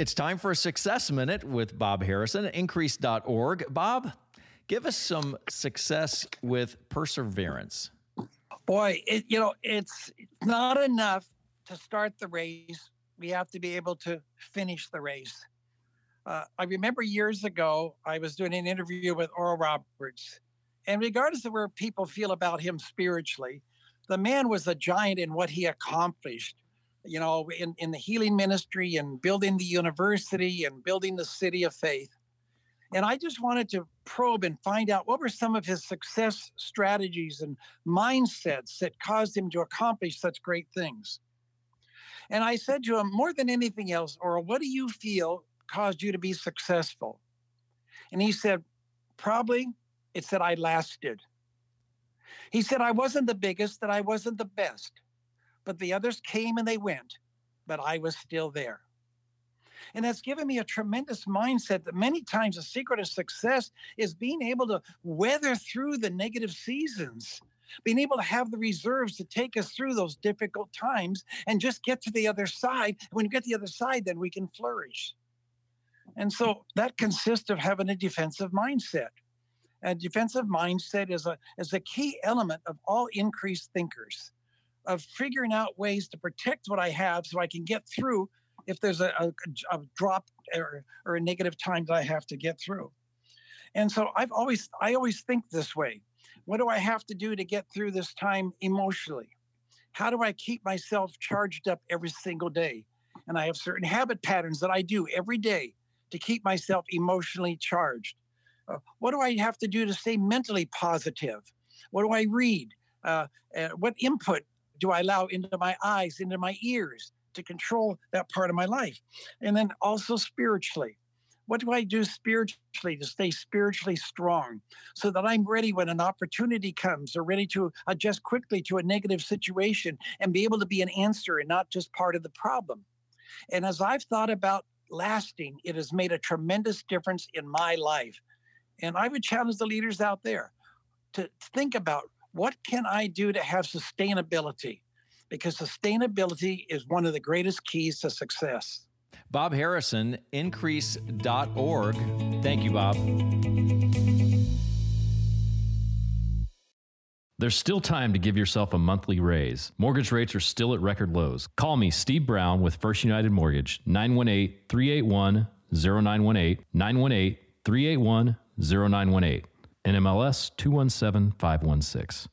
It's time for a success minute with Bob Harrison increase.org. Bob, give us some success with perseverance. Boy, it, you know, it's not enough to start the race. We have to be able to finish the race. Uh, I remember years ago, I was doing an interview with Oral Roberts. And regardless of where people feel about him spiritually, the man was a giant in what he accomplished you know, in, in the healing ministry and building the university and building the city of faith. And I just wanted to probe and find out what were some of his success strategies and mindsets that caused him to accomplish such great things. And I said to him, more than anything else, or what do you feel caused you to be successful? And he said, probably it's that I lasted. He said, I wasn't the biggest, that I wasn't the best but the others came and they went, but I was still there. And that's given me a tremendous mindset that many times the secret of success is being able to weather through the negative seasons, being able to have the reserves to take us through those difficult times and just get to the other side. When you get to the other side, then we can flourish. And so that consists of having a defensive mindset. A defensive mindset is a, is a key element of all increased thinkers of figuring out ways to protect what I have so I can get through if there's a, a, a drop or, or a negative time that I have to get through. And so I've always I always think this way. What do I have to do to get through this time emotionally? How do I keep myself charged up every single day? And I have certain habit patterns that I do every day to keep myself emotionally charged. Uh, what do I have to do to stay mentally positive? What do I read? Uh, uh, what input do I allow into my eyes, into my ears to control that part of my life? And then also spiritually. What do I do spiritually to stay spiritually strong so that I'm ready when an opportunity comes or ready to adjust quickly to a negative situation and be able to be an answer and not just part of the problem? And as I've thought about lasting, it has made a tremendous difference in my life. And I would challenge the leaders out there to think about what can I do to have sustainability? Because sustainability is one of the greatest keys to success. Bob Harrison, increase.org. Thank you, Bob. There's still time to give yourself a monthly raise. Mortgage rates are still at record lows. Call me, Steve Brown, with First United Mortgage, 918 381 0918, 918 381 0918. NMLS 217516.